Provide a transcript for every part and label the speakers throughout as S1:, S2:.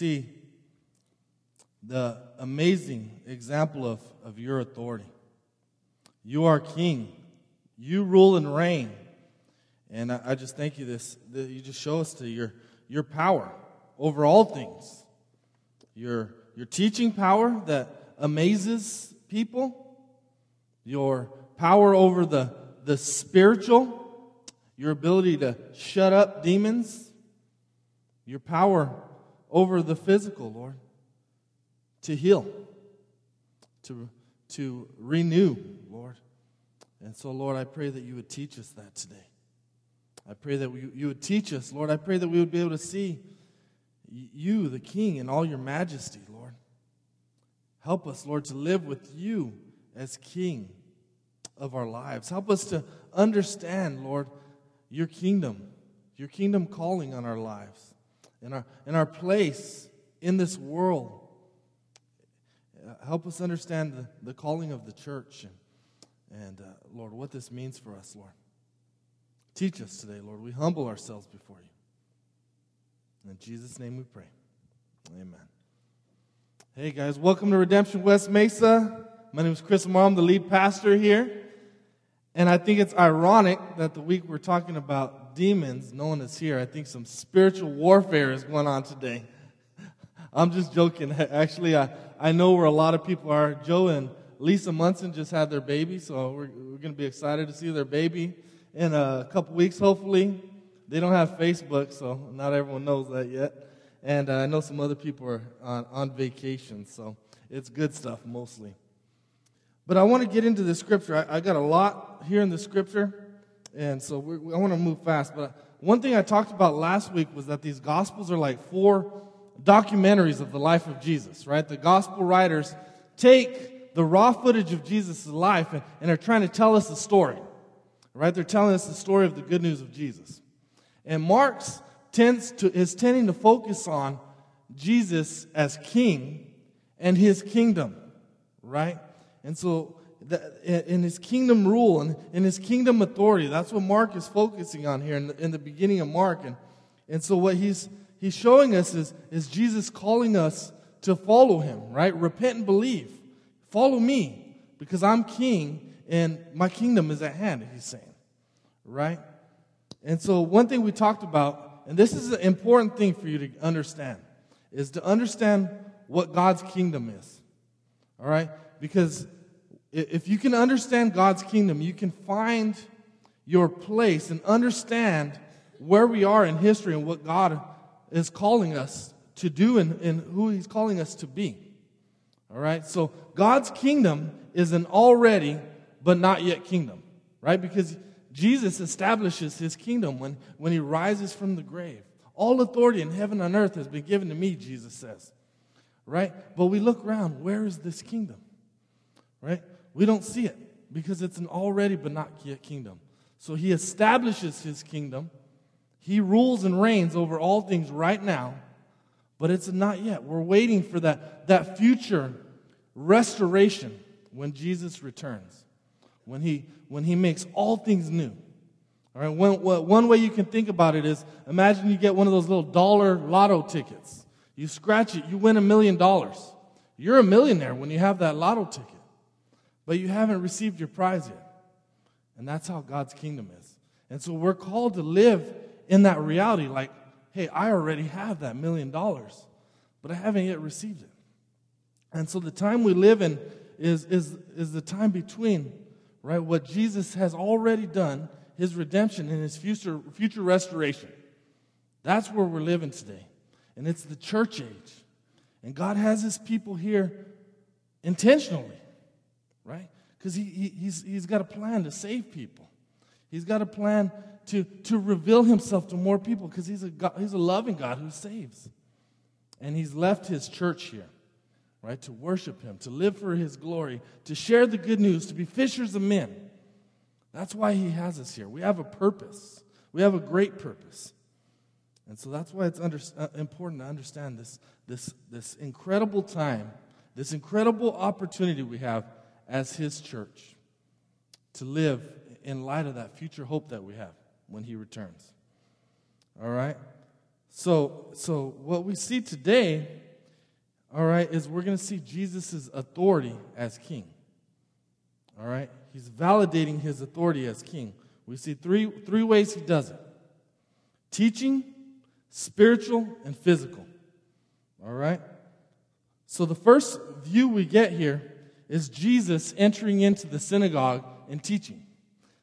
S1: see the amazing example of, of your authority. You are king. You rule and reign. And I, I just thank you this that you just show us to your your power over all things. Your your teaching power that amazes people, your power over the, the spiritual, your ability to shut up demons, your power over the physical, Lord, to heal, to, to renew, Lord. And so, Lord, I pray that you would teach us that today. I pray that we, you would teach us, Lord. I pray that we would be able to see you, the King, in all your majesty, Lord. Help us, Lord, to live with you as King of our lives. Help us to understand, Lord, your kingdom, your kingdom calling on our lives, and our, and our place in this world. Help us understand the, the calling of the church and, and uh, Lord, what this means for us, Lord. Teach us today, Lord. We humble ourselves before you. In Jesus' name we pray. Amen. Hey guys, welcome to Redemption West Mesa. My name is Chris. I'm the lead pastor here. And I think it's ironic that the week we're talking about demons, no one is here. I think some spiritual warfare is going on today. I'm just joking. Actually, I, I know where a lot of people are. Joe and Lisa Munson just had their baby, so we're, we're going to be excited to see their baby in a couple weeks, hopefully. They don't have Facebook, so not everyone knows that yet. And uh, I know some other people are on, on vacation, so it's good stuff mostly. But I want to get into the scripture. I, I got a lot here in the scripture, and so I want to move fast. But one thing I talked about last week was that these gospels are like four documentaries of the life of Jesus, right? The gospel writers take the raw footage of Jesus' life and, and are trying to tell us the story, right? They're telling us the story of the good news of Jesus. And Mark's tends to, is tending to focus on Jesus as king and his kingdom, right? And so, in his kingdom rule and in his kingdom authority, that's what Mark is focusing on here in the, in the beginning of Mark. And, and so, what he's, he's showing us is, is Jesus calling us to follow him, right? Repent and believe. Follow me because I'm king and my kingdom is at hand, he's saying, right? And so, one thing we talked about and this is an important thing for you to understand, is to understand what God's kingdom is. All right? Because if you can understand God's kingdom, you can find your place and understand where we are in history and what God is calling us to do and, and who He's calling us to be. All right? So God's kingdom is an already but not yet kingdom, right? Because Jesus establishes his kingdom when, when he rises from the grave. All authority in heaven and earth has been given to me, Jesus says. Right? But we look around, where is this kingdom? Right? We don't see it because it's an already but not yet kingdom. So he establishes his kingdom. He rules and reigns over all things right now, but it's not yet. We're waiting for that, that future restoration when Jesus returns when he, when he makes all things new. All right, one, one way you can think about it is imagine you get one of those little dollar lotto tickets. You scratch it, you win a million dollars. You're a millionaire when you have that lotto ticket, but you haven't received your prize yet. And that's how God's kingdom is. And so we're called to live in that reality like, hey, I already have that million dollars, but I haven't yet received it. And so the time we live in is, is, is the time between right? What Jesus has already done, his redemption and his future, future restoration. That's where we're living today. And it's the church age. And God has his people here intentionally, right? Because he, he, he's, he's got a plan to save people. He's got a plan to, to reveal himself to more people because he's a, God, he's a loving God who saves. And he's left his church here right? To worship Him, to live for His glory, to share the good news, to be fishers of men. That's why He has us here. We have a purpose, we have a great purpose. And so that's why it's under, uh, important to understand this, this, this incredible time, this incredible opportunity we have as His church to live in light of that future hope that we have when He returns. All right? So, so what we see today, all right, is we're going to see Jesus' authority as king. All right? He's validating his authority as king. We see three, three ways he does it teaching, spiritual, and physical. All right? So the first view we get here is Jesus entering into the synagogue and teaching.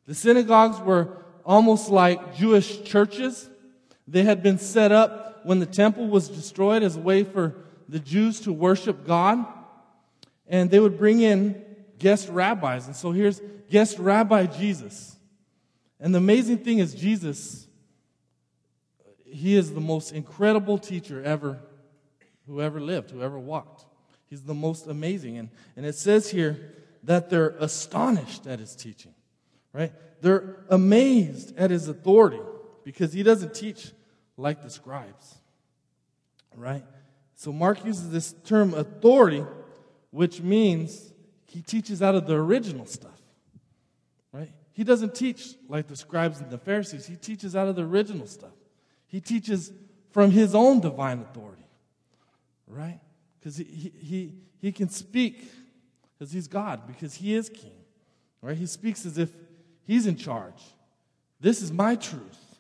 S1: The synagogues were almost like Jewish churches. They had been set up when the temple was destroyed as a way for the Jews to worship God. And they would bring in guest rabbis. And so here's guest rabbi Jesus. And the amazing thing is, Jesus, he is the most incredible teacher ever, who ever lived, who ever walked. He's the most amazing. And, and it says here that they're astonished at his teaching, right? They're amazed at his authority because he doesn't teach like the scribes, right? So Mark uses this term authority, which means he teaches out of the original stuff, right? He doesn't teach like the scribes and the Pharisees. He teaches out of the original stuff. He teaches from his own divine authority, right? Because he, he, he can speak because he's God, because he is king, right? He speaks as if he's in charge. This is my truth,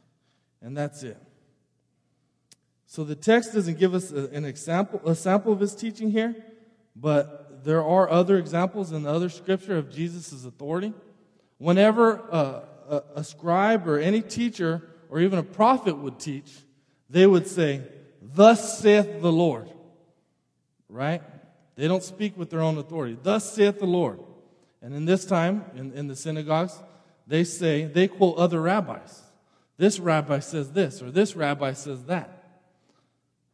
S1: and that's it. So the text doesn't give us an example, a sample of his teaching here, but there are other examples in the other scripture of Jesus' authority. Whenever a, a, a scribe or any teacher or even a prophet would teach, they would say, Thus saith the Lord. Right? They don't speak with their own authority. Thus saith the Lord. And in this time, in, in the synagogues, they say, they quote other rabbis. This rabbi says this, or this rabbi says that.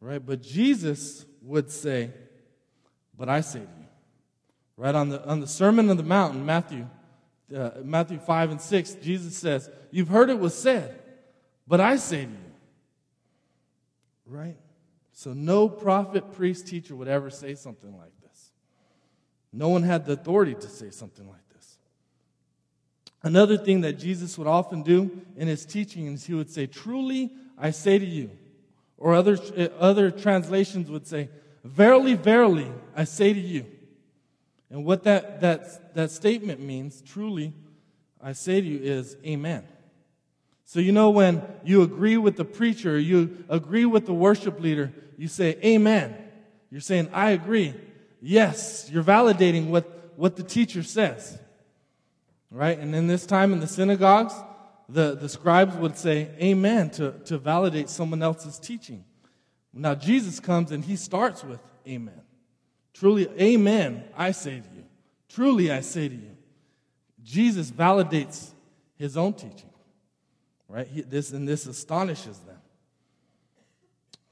S1: Right? But Jesus would say, But I say to you. Right on the, on the Sermon on the Mount, Matthew, uh, Matthew 5 and 6, Jesus says, You've heard it was said, but I say to you. Right? So no prophet, priest, teacher would ever say something like this. No one had the authority to say something like this. Another thing that Jesus would often do in his teaching is he would say, Truly I say to you. Or other, other translations would say, Verily, verily, I say to you. And what that, that, that statement means, truly, I say to you, is Amen. So, you know, when you agree with the preacher, you agree with the worship leader, you say, Amen. You're saying, I agree. Yes, you're validating what, what the teacher says. Right? And in this time in the synagogues, the, the scribes would say amen to, to validate someone else's teaching. Now, Jesus comes and he starts with amen. Truly, amen, I say to you. Truly, I say to you. Jesus validates his own teaching. Right? He, this, and this astonishes them.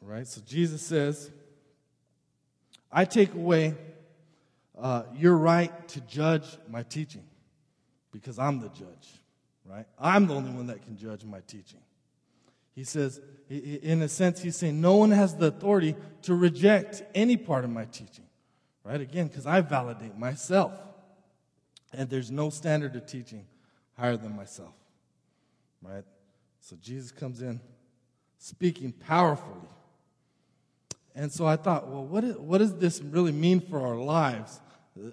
S1: Right? So Jesus says, I take away uh, your right to judge my teaching because I'm the judge right? I'm the only one that can judge my teaching. He says, in a sense, he's saying no one has the authority to reject any part of my teaching, right? Again, because I validate myself. And there's no standard of teaching higher than myself, right? So Jesus comes in speaking powerfully. And so I thought, well, what, is, what does this really mean for our lives?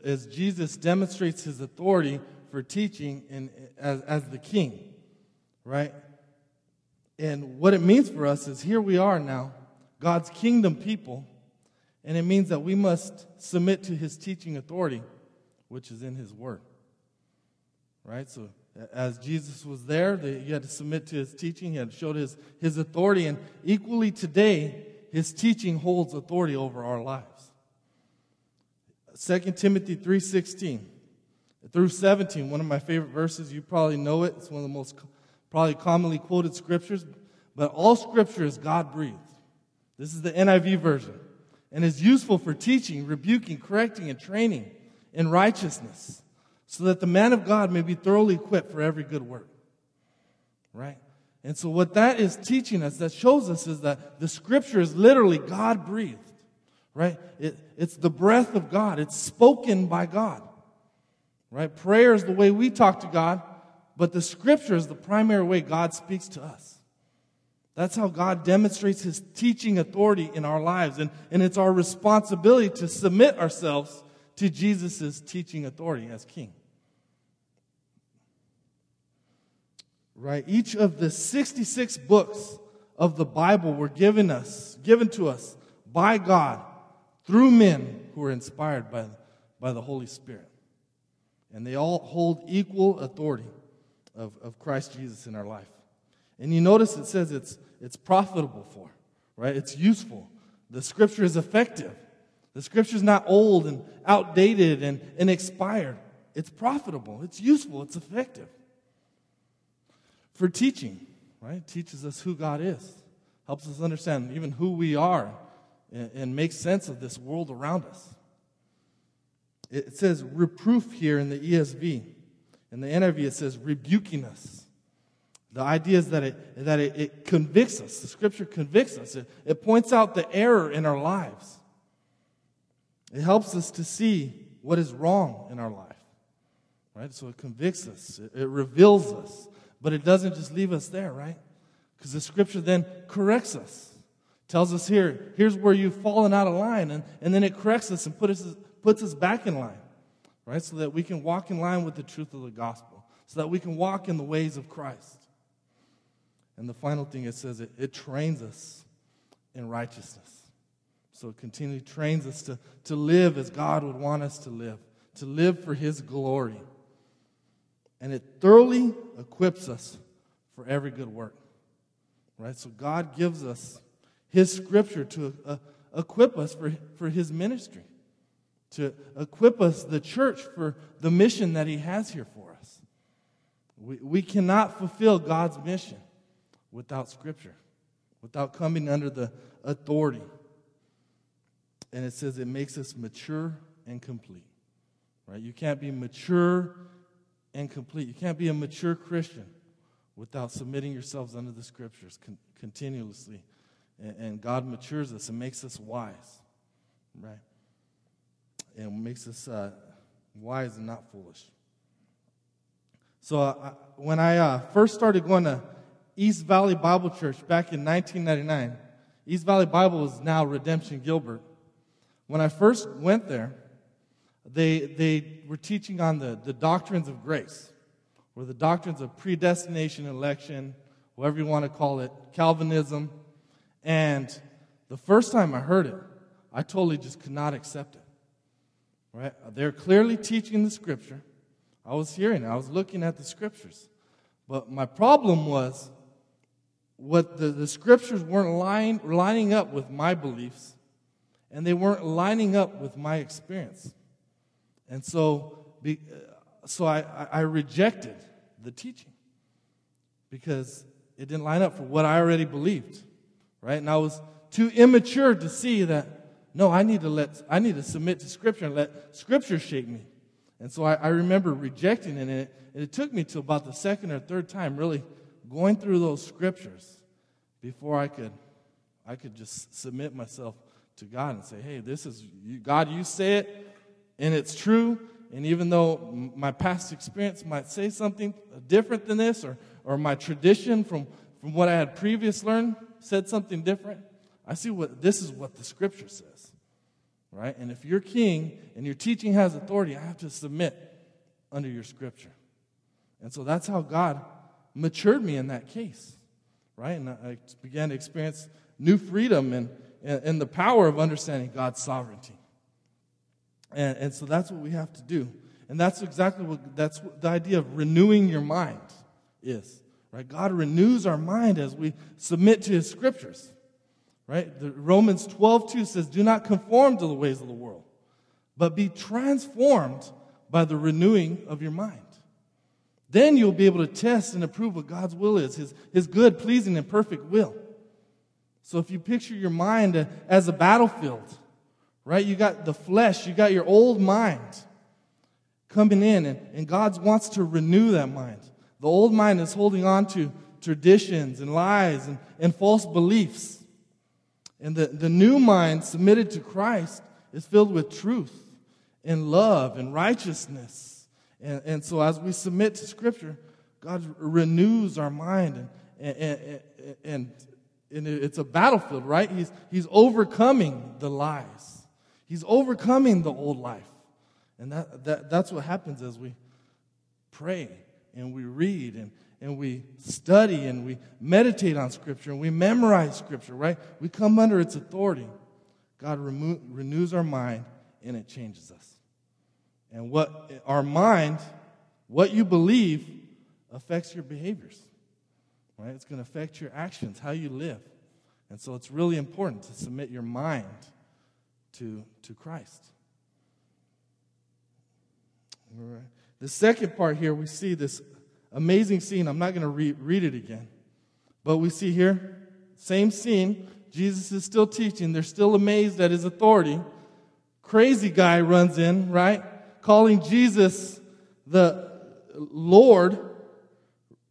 S1: As Jesus demonstrates his authority for teaching in, as, as the king, right? And what it means for us is here we are now, God's kingdom people, and it means that we must submit to his teaching authority, which is in his word. Right? So as Jesus was there, he had to submit to his teaching, he had showed his, his authority, and equally today, his teaching holds authority over our lives. 2 Timothy 3:16 through 17, one of my favorite verses. You probably know it. It's one of the most probably commonly quoted scriptures. But all scripture is God breathed. This is the NIV version. And is useful for teaching, rebuking, correcting, and training in righteousness, so that the man of God may be thoroughly equipped for every good work. Right? And so, what that is teaching us, that shows us, is that the scripture is literally God breathed. Right? It, it's the breath of God, it's spoken by God. Right? Prayer is the way we talk to God, but the scripture is the primary way God speaks to us. That's how God demonstrates his teaching authority in our lives. And, and it's our responsibility to submit ourselves to Jesus' teaching authority as king. Right? Each of the 66 books of the Bible were given us, given to us by God through men who were inspired by, by the Holy Spirit. And they all hold equal authority of, of Christ Jesus in our life. And you notice it says it's, it's profitable for, right? It's useful. The scripture is effective. The scripture is not old and outdated and, and expired. It's profitable, it's useful, it's effective. For teaching, right? Teaches us who God is, helps us understand even who we are, and, and makes sense of this world around us. It says reproof here in the ESV. In the NIV, it says rebuking us. The idea is that it, that it, it convicts us. The scripture convicts us. It, it points out the error in our lives. It helps us to see what is wrong in our life. Right? So it convicts us, it, it reveals us. But it doesn't just leave us there, right? Because the scripture then corrects us. Tells us here, here's where you've fallen out of line. And, and then it corrects us and puts us, puts us back in line, right? So that we can walk in line with the truth of the gospel, so that we can walk in the ways of Christ. And the final thing it says, it, it trains us in righteousness. So it continually trains us to, to live as God would want us to live, to live for His glory. And it thoroughly equips us for every good work. Right? So God gives us His scripture to uh, equip us for, for His ministry, to equip us, the church, for the mission that He has here for us. We, we cannot fulfill God's mission without Scripture, without coming under the authority. And it says it makes us mature and complete. Right? You can't be mature and complete. You can't be a mature Christian without submitting yourselves under the Scriptures con- continuously. And, and God matures us and makes us wise. Right? And makes us uh, wise and not foolish. So uh, when I uh, first started going to East Valley Bible Church back in 1999. East Valley Bible is now Redemption Gilbert. When I first went there, they, they were teaching on the, the doctrines of grace, or the doctrines of predestination, election, whatever you want to call it, Calvinism. And the first time I heard it, I totally just could not accept it. Right? They're clearly teaching the scripture. I was hearing it, I was looking at the scriptures. But my problem was what the, the scriptures weren't line, lining up with my beliefs, and they weren't lining up with my experience. And so, be, uh, so I, I rejected the teaching because it didn't line up for what I already believed, right? And I was too immature to see that, no, I need to let, I need to submit to Scripture and let Scripture shape me. And so I, I remember rejecting it, and it, and it took me to about the second or third time really going through those scriptures before I could, I could just submit myself to God and say, hey, this is, God, you say it, and it's true. And even though my past experience might say something different than this, or, or my tradition from, from what I had previous learned said something different, I see what this is what the scripture says. Right? And if you're king and your teaching has authority, I have to submit under your scripture. And so that's how God matured me in that case, right? And I began to experience new freedom and, and, the power of understanding God's sovereignty. And, and so that's what we have to do. And that's exactly what that's what the idea of renewing your mind is. Right? God renews our mind as we submit to his scriptures. Right? The Romans 12, 2 says, Do not conform to the ways of the world, but be transformed by the renewing of your mind. Then you'll be able to test and approve what God's will is, his, his good, pleasing, and perfect will. So if you picture your mind as a battlefield, right? You got the flesh, you got your old mind coming in, and, and God wants to renew that mind. The old mind is holding on to traditions and lies and, and false beliefs. And the, the new mind submitted to Christ is filled with truth and love and righteousness and, and so as we submit to Scripture, God renews our mind and, and, and, and it's a battlefield, right? He's, he's overcoming the lies. He's overcoming the old life. And that, that, that's what happens as we pray and we read and, and we study and we meditate on Scripture and we memorize Scripture, right? We come under its authority. God remo- renews our mind and it changes us. And what our mind, what you believe, affects your behaviors, right? It's going to affect your actions, how you live. And so it's really important to submit your mind to, to Christ. All right. The second part here, we see this amazing scene. I'm not going to re- read it again. But we see here, same scene. Jesus is still teaching. They're still amazed at his authority. Crazy guy runs in, right? Calling Jesus the Lord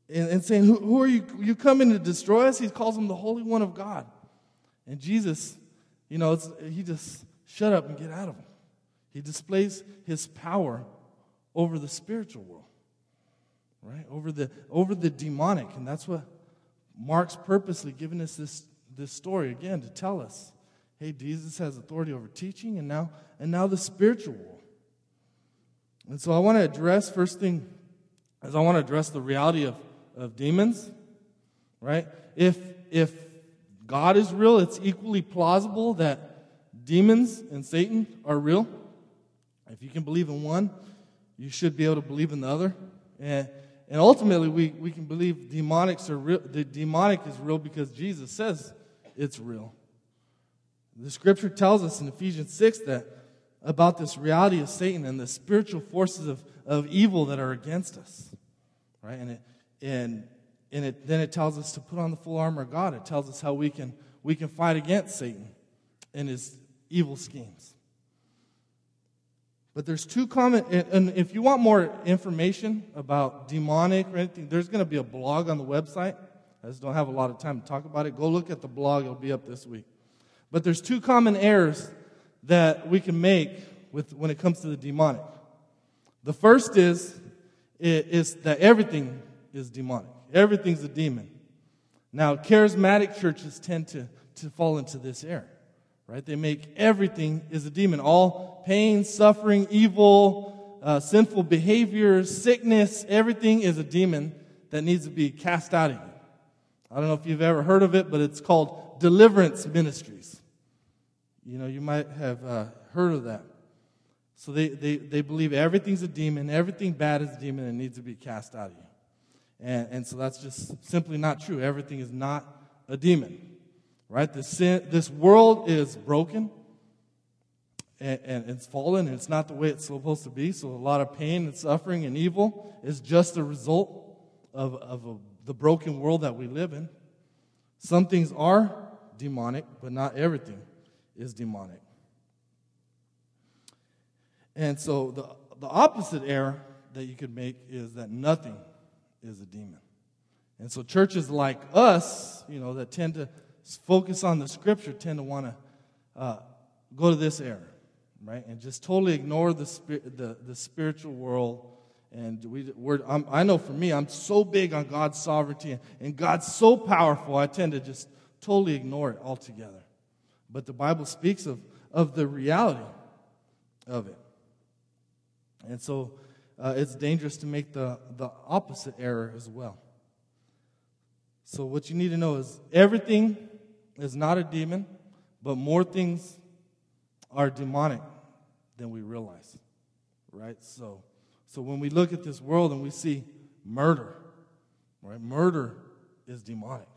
S1: and, and saying, who, who, are you? You coming to destroy us? He calls him the Holy One of God. And Jesus, you know, he just shut up and get out of him. He displays his power over the spiritual world right? Over the, over the demonic. And that's what Mark's purposely given us this, this story again to tell us hey, Jesus has authority over teaching and now, and now the spiritual world. And so I want to address, first thing, is I want to address the reality of, of demons, right? If, if God is real, it's equally plausible that demons and Satan are real. If you can believe in one, you should be able to believe in the other. And and ultimately, we, we can believe demonics are real, the demonic is real because Jesus says it's real. The scripture tells us in Ephesians 6 that about this reality of Satan and the spiritual forces of, of evil that are against us. Right? And, it, and, and it, then it tells us to put on the full armor of God. It tells us how we can, we can fight against Satan and his evil schemes. But there's two common, and if you want more information about demonic or anything, there's going to be a blog on the website. I just don't have a lot of time to talk about it. Go look at the blog, it'll be up this week. But there's two common errors that we can make with, when it comes to the demonic. The first is, is that everything is demonic, everything's a demon. Now, charismatic churches tend to, to fall into this error right? They make everything is a demon. All pain, suffering, evil, uh, sinful behavior, sickness, everything is a demon that needs to be cast out of you. I don't know if you've ever heard of it, but it's called deliverance ministries. You know, you might have uh, heard of that. So they, they, they believe everything's a demon, everything bad is a demon and needs to be cast out of you. And, and so that's just simply not true. Everything is not a demon right? This, sin, this world is broken and, and it's fallen and it's not the way it's supposed to be. So a lot of pain and suffering and evil is just a result of, of a, the broken world that we live in. Some things are demonic, but not everything is demonic. And so the, the opposite error that you could make is that nothing is a demon. And so churches like us, you know, that tend to focus on the scripture tend to want to uh, go to this error, right? And just totally ignore the, the, the spiritual world. And we, i know for me, I'm so big on God's sovereignty and God's so powerful, I tend to just totally ignore it altogether. But the Bible speaks of, of the reality of it. And so uh, it's dangerous to make the, the opposite error as well. So, what you need to know is everything is not a demon, but more things are demonic than we realize. Right? So, so when we look at this world and we see murder, right? Murder is demonic.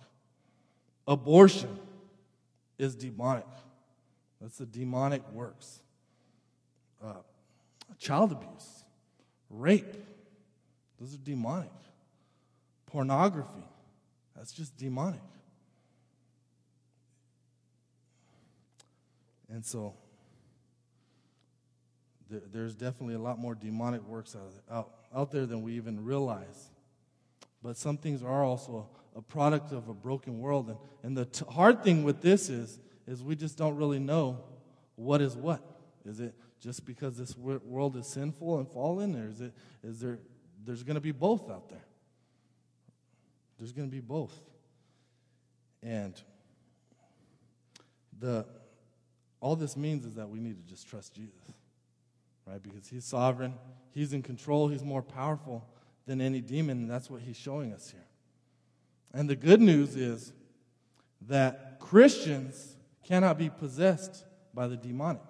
S1: Abortion is demonic. That's the demonic works. Uh, child abuse, rape, those are demonic. Pornography, that's just demonic. And so there, there's definitely a lot more demonic works out, out, out there than we even realize. But some things are also a product of a broken world. And, and the t- hard thing with this is, is we just don't really know what is what. Is it just because this world is sinful and fallen, or is it is there there's going to be both out there? There's going to be both. And the, all this means is that we need to just trust Jesus, right? Because he's sovereign, he's in control, he's more powerful than any demon, and that's what he's showing us here. And the good news is that Christians cannot be possessed by the demonic.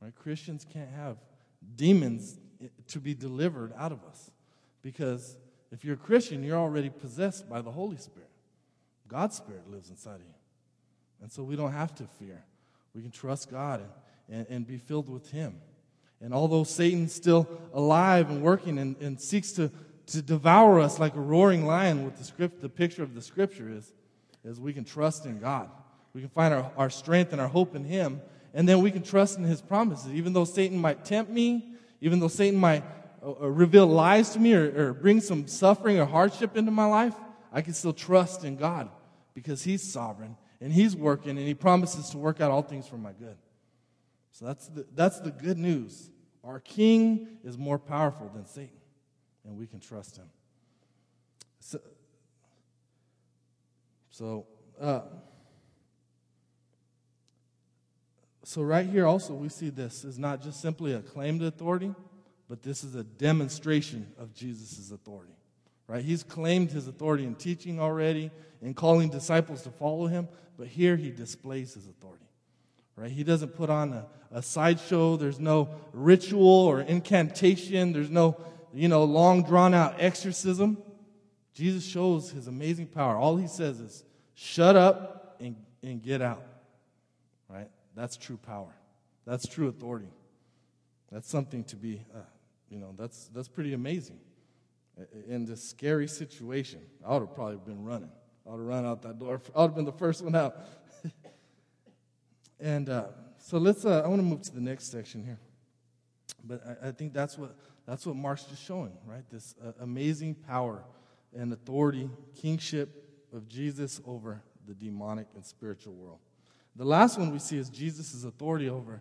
S1: Right? Christians can't have demons to be delivered out of us. Because if you're a Christian, you're already possessed by the Holy Spirit. God's Spirit lives inside of you. And so we don't have to fear. We can trust God and, and, and be filled with Him. And although Satan's still alive and working and, and seeks to, to devour us like a roaring lion, with the script, the picture of the scripture is, is we can trust in God. We can find our, our strength and our hope in Him, and then we can trust in His promises. Even though Satan might tempt me, even though Satan might uh, uh, reveal lies to me or, or bring some suffering or hardship into my life, I can still trust in God because He's sovereign and He's working and He promises to work out all things for my good. So that's the, that's the good news. Our King is more powerful than Satan, and we can trust Him. So, so, uh, so right here also we see this is not just simply a claim to authority but this is a demonstration of Jesus' authority. Right? He's claimed his authority in teaching already and calling disciples to follow him, but here he displays his authority. Right? He doesn't put on a, a sideshow. There's no ritual or incantation. There's no, you know, long drawn out exorcism. Jesus shows his amazing power. All he says is, shut up and, and get out. Right? That's true power. That's true authority. That's something to be uh, you know, that's, that's pretty amazing. In this scary situation, I would have probably been running. I would have run out that door. I would have been the first one out. and uh, so let's, uh, I want to move to the next section here. But I, I, think that's what, that's what Mark's just showing, right? This uh, amazing power and authority, kingship of Jesus over the demonic and spiritual world. The last one we see is Jesus' authority over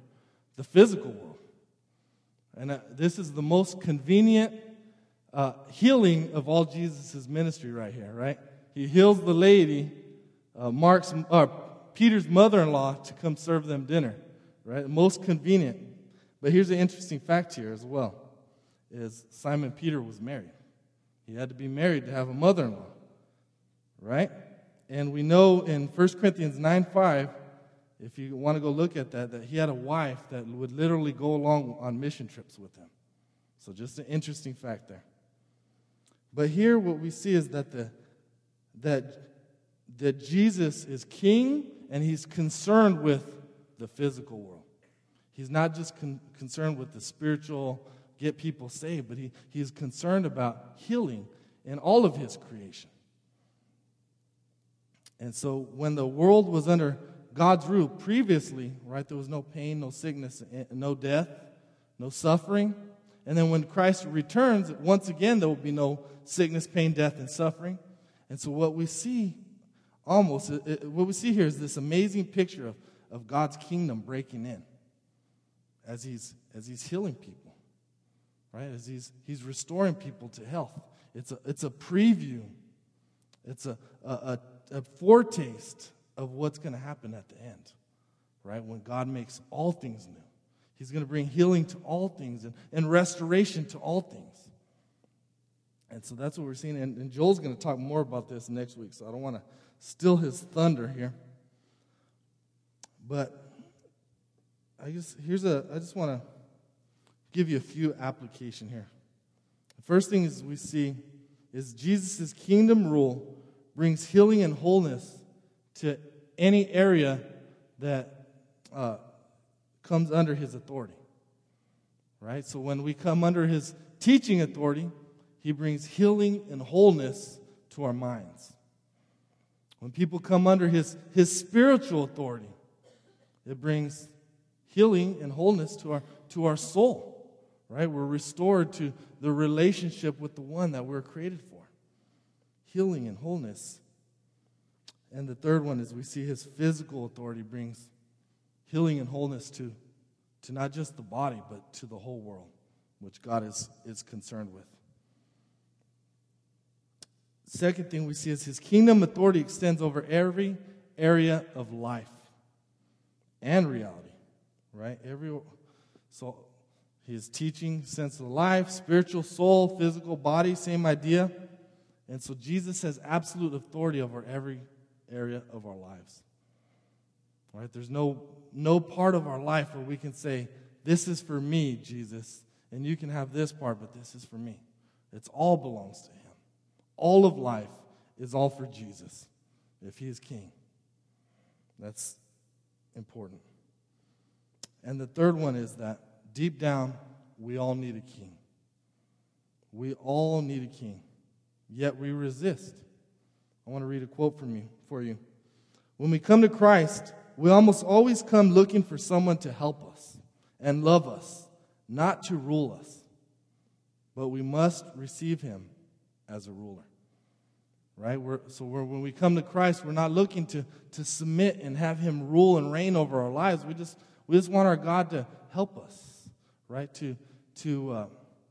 S1: the physical world. And uh, this is the most convenient uh, healing of all Jesus' ministry right here, right? He heals the lady, uh, Mark's, uh, Peter's mother-in-law, to come serve them dinner, right? Most convenient. But here's an interesting fact here as well, is Simon Peter was married. He had to be married to have a mother-in-law, right? And we know in 1 Corinthians 9 5, if you want to go look at that, that he had a wife that would literally go along on mission trips with him. So just an interesting fact there. But here what we see is that the that that Jesus is king and he's concerned with the physical world. He's not just con- concerned with the spiritual get people saved, but he, he's concerned about healing in all of his creation. And so when the world was under God's rule previously, right, there was no pain, no sickness, eh, no death, no suffering. And then when Christ returns, once again, there will be no sickness, pain, death, and suffering. And so what we see almost, what we see here is this amazing picture of, of God's kingdom breaking in as he's, as he's healing people, right? As he's, he's restoring people to health. It's a, it's a preview, it's a, a, a, a foretaste of what's going to happen at the end, right? When God makes all things new. He's going to bring healing to all things and, and restoration to all things. And so that's what we're seeing. And, and Joel's going to talk more about this next week, so I don't want to steal his thunder here. But I just here's a I just want to give you a few application here. The first thing is we see is Jesus' kingdom rule brings healing and wholeness to any area that uh, comes under his authority. Right? So when we come under his teaching authority, he brings healing and wholeness to our minds. When people come under his, his spiritual authority, it brings healing and wholeness to our, to our soul. Right? We're restored to the relationship with the one that we're created for. Healing and wholeness and the third one is we see his physical authority brings healing and wholeness to, to not just the body, but to the whole world, which God is, is concerned with. Second thing we see is his kingdom authority extends over every area of life. and reality, right? Every so his teaching, sense of life, spiritual soul, physical body, same idea. And so Jesus has absolute authority over every area of our lives. Right? There's no no part of our life where we can say, This is for me, Jesus, and you can have this part, but this is for me. It's all belongs to Him. All of life is all for Jesus if He is King. That's important. And the third one is that deep down, we all need a king. We all need a king, yet we resist. I want to read a quote from you for you. When we come to Christ, we almost always come looking for someone to help us and love us, not to rule us. But we must receive him as a ruler. Right? We're, so we're, when we come to Christ, we're not looking to, to submit and have him rule and reign over our lives. We just, we just want our God to help us, right? To, to uh,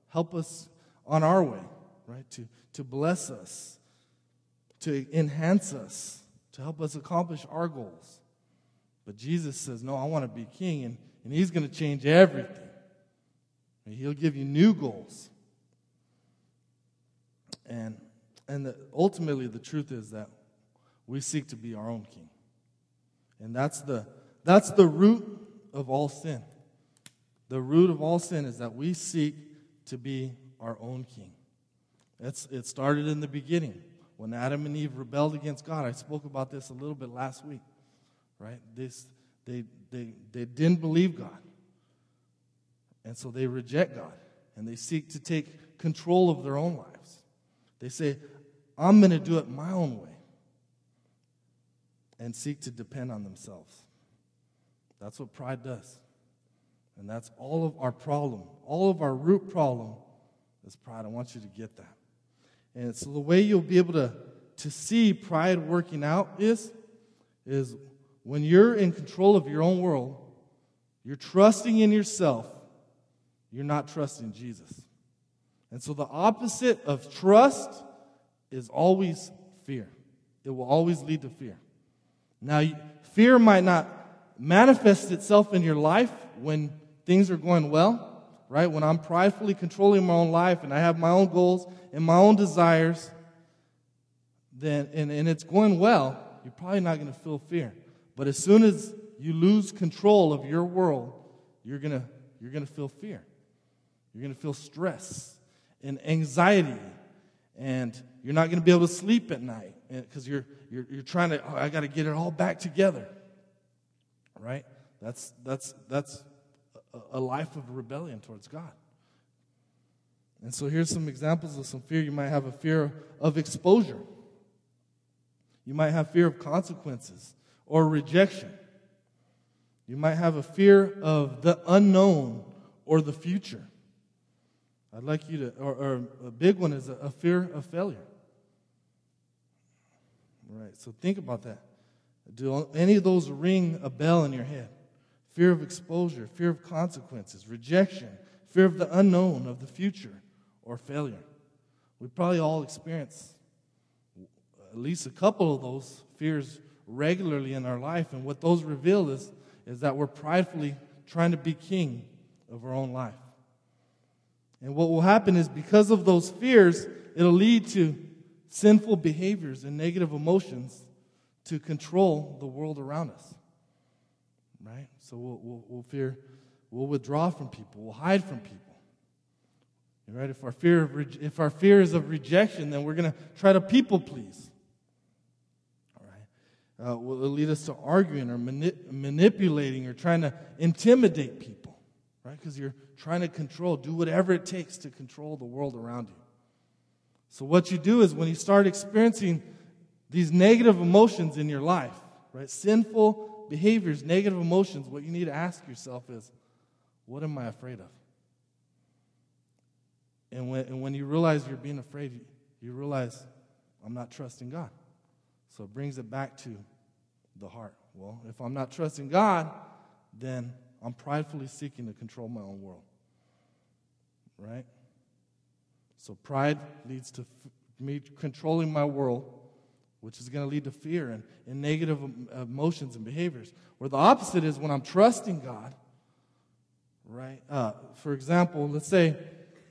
S1: help us on our way, right? To, to bless us, to enhance us, to help us accomplish our goals. But Jesus says, No, I want to be king, and, and he's going to change everything. And he'll give you new goals. And, and the, ultimately, the truth is that we seek to be our own king. And that's the, that's the root of all sin. The root of all sin is that we seek to be our own king. It's, it started in the beginning when Adam and Eve rebelled against God. I spoke about this a little bit last week right? This, they, they, they didn't believe God. And so they reject God and they seek to take control of their own lives. They say, I'm going to do it my own way and seek to depend on themselves. That's what pride does. And that's all of our problem. All of our root problem is pride. I want you to get that. And so the way you'll be able to, to see pride working out is, is when you're in control of your own world, you're trusting in yourself, you're not trusting Jesus. And so the opposite of trust is always fear. It will always lead to fear. Now, fear might not manifest itself in your life when things are going well, right? When I'm pridefully controlling my own life and I have my own goals and my own desires, then and, and it's going well, you're probably not going to feel fear. But as soon as you lose control of your world, you're going to you're going to feel fear. You're going to feel stress and anxiety. And you're not going to be able to sleep at night eh, because you're, you're, you're trying to, oh, I got to get it all back together. Right? That's, that's, that's a life of rebellion towards God. And so here's some examples of some fear. You might have a fear of exposure. You might have fear of consequences or rejection. You might have a fear of the unknown or the future. I'd like you to, or, or a big one is a, a fear of failure. Right, so think about that. Do any of those ring a bell in your head? Fear of exposure, fear of consequences, rejection, fear of the unknown, of the future, or failure. We probably all experience at least a couple of those fears regularly in our life. And what those reveal is, is that we're pridefully trying to be king of our own life. And what will happen is because of those fears, it'll lead to sinful behaviors and negative emotions to control the world around us. Right? So we'll, we'll, we'll fear, we'll withdraw from people, we'll hide from people. Right? If our fear of, if our fear is of rejection, then we're going to try to people please uh, will lead us to arguing or mani- manipulating or trying to intimidate people, right? Because you're trying to control, do whatever it takes to control the world around you. So, what you do is when you start experiencing these negative emotions in your life, right? Sinful behaviors, negative emotions, what you need to ask yourself is, what am I afraid of? And when, and when you realize you're being afraid, you realize, I'm not trusting God. So it brings it back to the heart. Well, if I'm not trusting God, then I'm pridefully seeking to control my own world. Right? So pride leads to me controlling my world which is going to lead to fear and, and negative emotions and behaviors. Where the opposite is when I'm trusting God, right? Uh, for example, let's say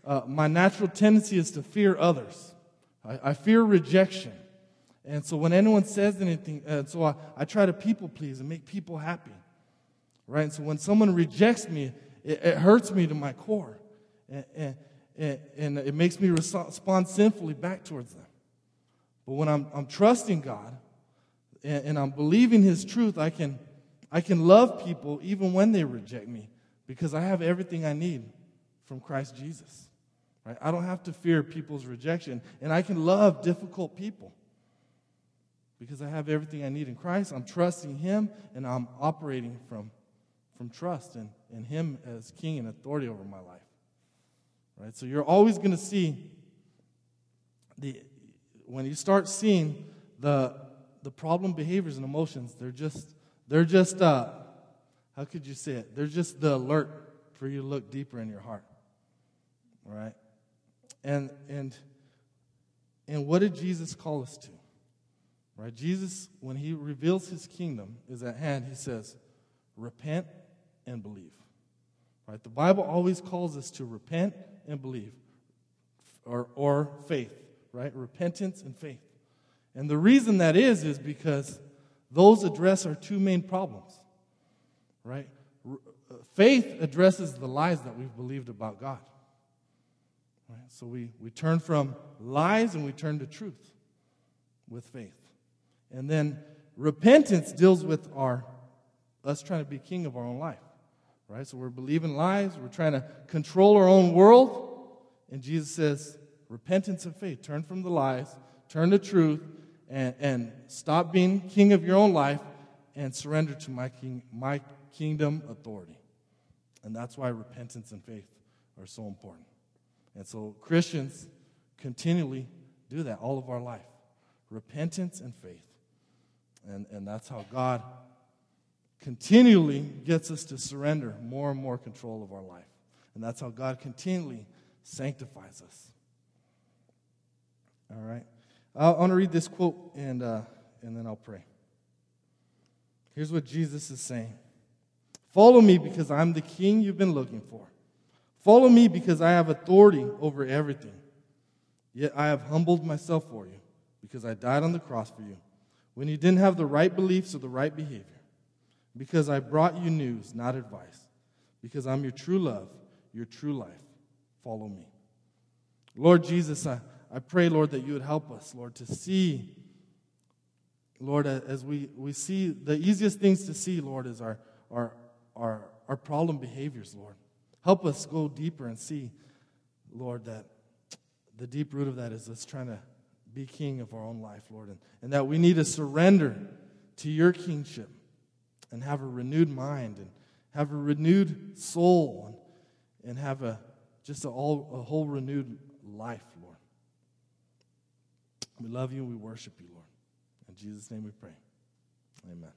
S1: uh, my natural tendency is to fear others, I, I, fear rejection. And so when anyone says anything, uh, so I, I try to people please and make people happy, right? And so when someone rejects me, it, it hurts me to my core. And, and, and, it makes me respond sinfully back towards them. But when I'm, I'm trusting God and, and I'm believing His truth, I can, I can love people even when they reject me because I have everything I need from Christ Jesus. Right? I don't have to fear people's rejection, and I can love difficult people because I have everything I need in Christ. I'm trusting Him, and I'm operating from, from trust in, in Him as King and authority over my life. Right? So you're always going to see the when you start seeing the, the problem behaviors and emotions, they're just, they're just, uh, how could you say it? They're just the alert for you to look deeper in your heart. Right? And, and, and what did Jesus call us to? Right? Jesus, when he reveals his kingdom is at hand, he says, repent and believe. Right? The Bible always calls us to repent and believe, or, or faith right? Repentance and faith. And the reason that is, is because those address our two main problems, right? Uh, faith addresses the lies that we've believed about God. Right? So we, we turn from lies and we turn to truth with faith. And then repentance deals with our us trying to be king of our own life. Right? So we're believing lies, we're trying to control our own world, and Jesus says, repentance and faith. Turn from the lies, turn to truth, and, and stop being king of your own life and surrender to my, king, my kingdom authority. And that's why repentance and faith are so important. And so Christians continually do that all of our life repentance and faith. And, and that's how God continually gets us to surrender more and more control of our life. And that's how God continually sanctifies us. All right. I want to read this quote and, uh, and then I'll pray. Here's what Jesus is saying Follow me because I'm the king you've been looking for. Follow me because I have authority over everything. Yet I have humbled myself for you because I died on the cross for you when you didn't have the right beliefs or the right behavior. Because I brought you news, not advice. Because I'm your true love, your true life. Follow me. Lord Jesus, I. I pray, Lord, that you would help us, Lord, to see, Lord, as we, we see the easiest things to see, Lord, is our, our, our, our problem behaviors, Lord. Help us go deeper and see, Lord, that the deep root of that is us trying to be king of our own life, Lord, and, and that we need to surrender to your kingship and have a renewed mind and have a renewed soul and, and have a just a, all, a whole renewed life, Lord. we love you and we worship you, Lord. In Jesus' name we pray. Amen.